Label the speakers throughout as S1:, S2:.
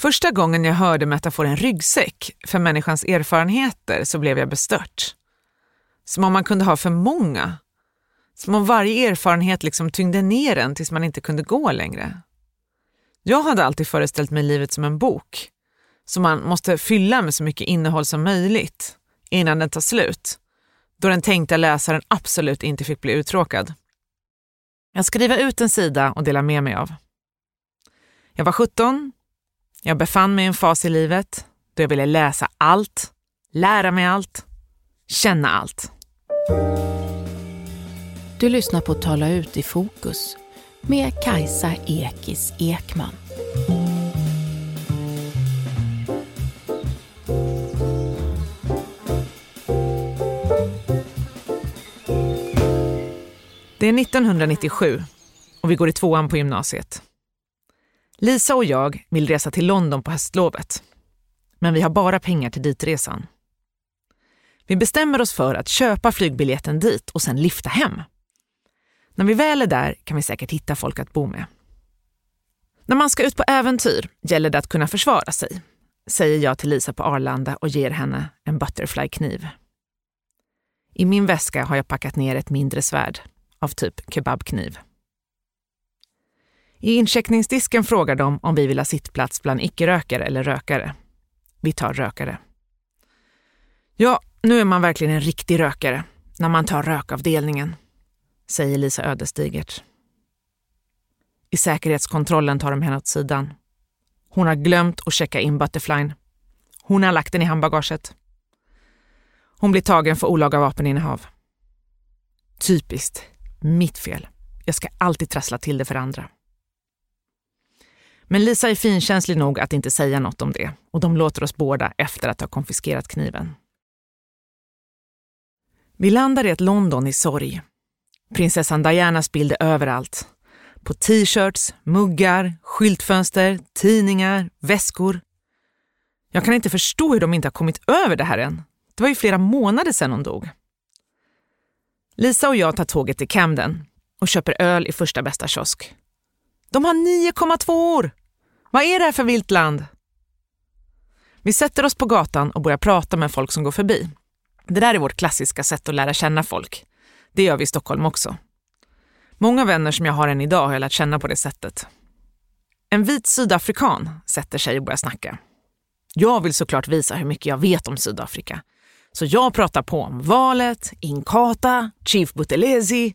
S1: Första gången jag hörde metaforen ryggsäck för människans erfarenheter så blev jag bestört. Som om man kunde ha för många. Som om varje erfarenhet liksom tyngde ner en tills man inte kunde gå längre. Jag hade alltid föreställt mig livet som en bok som man måste fylla med så mycket innehåll som möjligt innan den tar slut, då den tänkta läsaren absolut inte fick bli uttråkad. Jag skriver ut en sida och delar med mig av. Jag var 17. Jag befann mig i en fas i livet då jag ville läsa allt, lära mig allt, känna allt.
S2: Du lyssnar på Tala ut i fokus med Kajsa Ekis Ekman.
S1: Det är 1997 och vi går i tvåan på gymnasiet. Lisa och jag vill resa till London på höstlovet. Men vi har bara pengar till ditresan. Vi bestämmer oss för att köpa flygbiljetten dit och sen lifta hem. När vi väl är där kan vi säkert hitta folk att bo med. När man ska ut på äventyr gäller det att kunna försvara sig, säger jag till Lisa på Arlanda och ger henne en butterflykniv. I min väska har jag packat ner ett mindre svärd av typ kebabkniv. I incheckningsdisken frågar de om vi vill ha sittplats bland icke-rökare eller rökare. Vi tar rökare. Ja, nu är man verkligen en riktig rökare när man tar rökavdelningen, säger Lisa ödesdigert. I säkerhetskontrollen tar de henne åt sidan. Hon har glömt att checka in butterflyn. Hon har lagt den i handbagaget. Hon blir tagen för olaga vapeninnehav. Typiskt. Mitt fel. Jag ska alltid trassla till det för andra. Men Lisa är finkänslig nog att inte säga något om det och de låter oss båda efter att ha konfiskerat kniven. Vi landar i ett London i sorg. Prinsessan Dianas bild är överallt. På t-shirts, muggar, skyltfönster, tidningar, väskor. Jag kan inte förstå hur de inte har kommit över det här än. Det var ju flera månader sedan hon dog. Lisa och jag tar tåget till Camden och köper öl i första bästa kiosk. De har 9,2 år! Vad är det här för vilt land? Vi sätter oss på gatan och börjar prata med folk som går förbi. Det där är vårt klassiska sätt att lära känna folk. Det gör vi i Stockholm också. Många vänner som jag har än idag har jag lärt känna på det sättet. En vit sydafrikan sätter sig och börjar snacka. Jag vill såklart visa hur mycket jag vet om Sydafrika. Så jag pratar på om valet, Inkatha, Chief Buthelezi.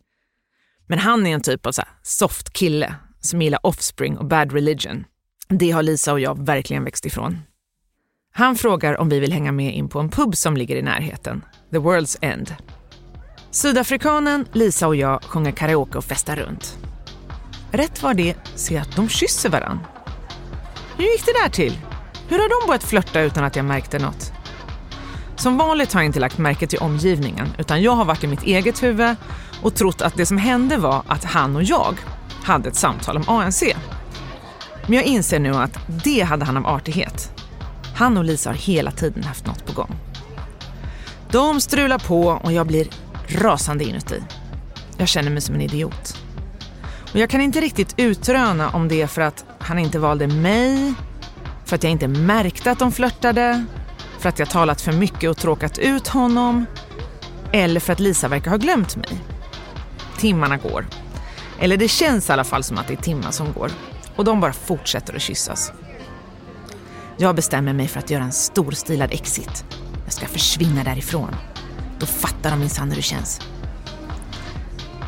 S1: Men han är en typ av så soft kille som gillar Offspring och Bad Religion. Det har Lisa och jag verkligen växt ifrån. Han frågar om vi vill hänga med in på en pub som ligger i närheten, The World's End. Sydafrikanen, Lisa och jag sjunger karaoke och festar runt. Rätt var det ser jag att de kysser varann. Hur gick det där till? Hur har de börjat flörta utan att jag märkte något? Som vanligt har jag inte lagt märke till omgivningen utan jag har varit i mitt eget huvud och trott att det som hände var att han och jag hade ett samtal om ANC. Men jag inser nu att det hade han av artighet. Han och Lisa har hela tiden haft något på gång. De strular på och jag blir rasande inuti. Jag känner mig som en idiot. Och jag kan inte riktigt utröna om det är för att han inte valde mig, för att jag inte märkte att de flörtade, för att jag talat för mycket och tråkat ut honom, eller för att Lisa verkar ha glömt mig. Timmarna går. Eller det känns i alla fall som att det är timmar som går. Och de bara fortsätter att kyssas. Jag bestämmer mig för att göra en storstilad exit. Jag ska försvinna därifrån. Då fattar de minsann hur det känns.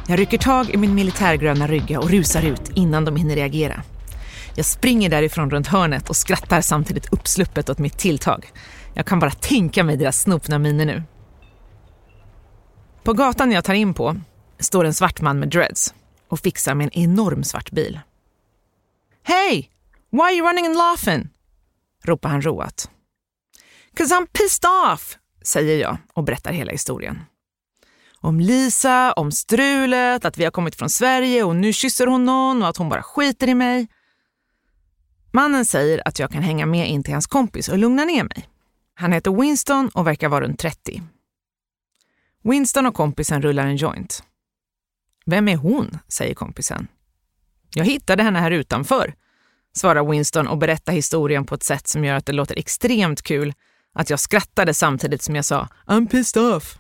S1: Jag rycker tag i min militärgröna rygga och rusar ut innan de hinner reagera. Jag springer därifrån runt hörnet och skrattar samtidigt uppsluppet åt mitt tilltag. Jag kan bara tänka mig deras snopna miner nu. På gatan jag tar in på står en svart man med dreads och fixar med en enorm svart bil. Hey! Why are you running and laughing? ropar han roat. Cause I'm pissed off, säger jag och berättar hela historien. Om Lisa, om strulet, att vi har kommit från Sverige och nu kysser hon någon och att hon bara skiter i mig. Mannen säger att jag kan hänga med in till hans kompis och lugna ner mig. Han heter Winston och verkar vara runt 30. Winston och kompisen rullar en joint. Vem är hon? säger kompisen. Jag hittade henne här utanför, svarar Winston och berättar historien på ett sätt som gör att det låter extremt kul att jag skrattade samtidigt som jag sa I'm pissed off.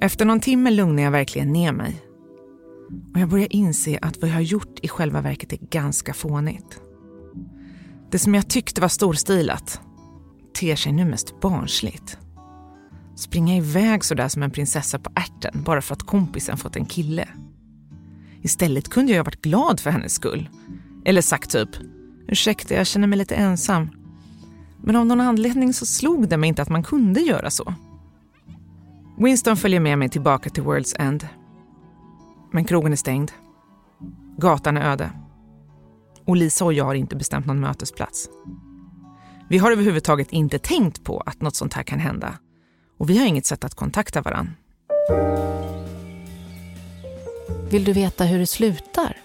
S1: Efter någon timme lugnar jag verkligen ner mig. Och jag börjar inse att vad jag har gjort i själva verket är ganska fånigt. Det som jag tyckte var storstilat ter sig nu mest barnsligt. Springa iväg sådär som en prinsessa på ärten bara för att kompisen fått en kille. Istället kunde jag ha varit glad för hennes skull. Eller sagt typ, ursäkta jag känner mig lite ensam. Men av någon anledning så slog det mig inte att man kunde göra så. Winston följer med mig tillbaka till World's End. Men krogen är stängd. Gatan är öde. Och Lisa och jag har inte bestämt någon mötesplats. Vi har överhuvudtaget inte tänkt på att något sånt här kan hända. Och vi har inget sätt att kontakta varann.
S2: Vill du veta hur det slutar?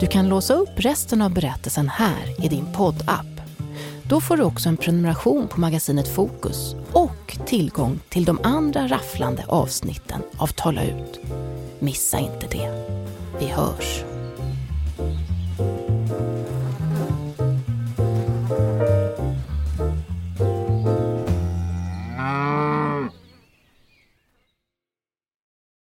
S2: Du kan låsa upp resten av berättelsen här i din poddapp. Då får du också en prenumeration på magasinet Fokus och tillgång till de andra rafflande avsnitten av Tala ut. Missa inte det. Vi hörs.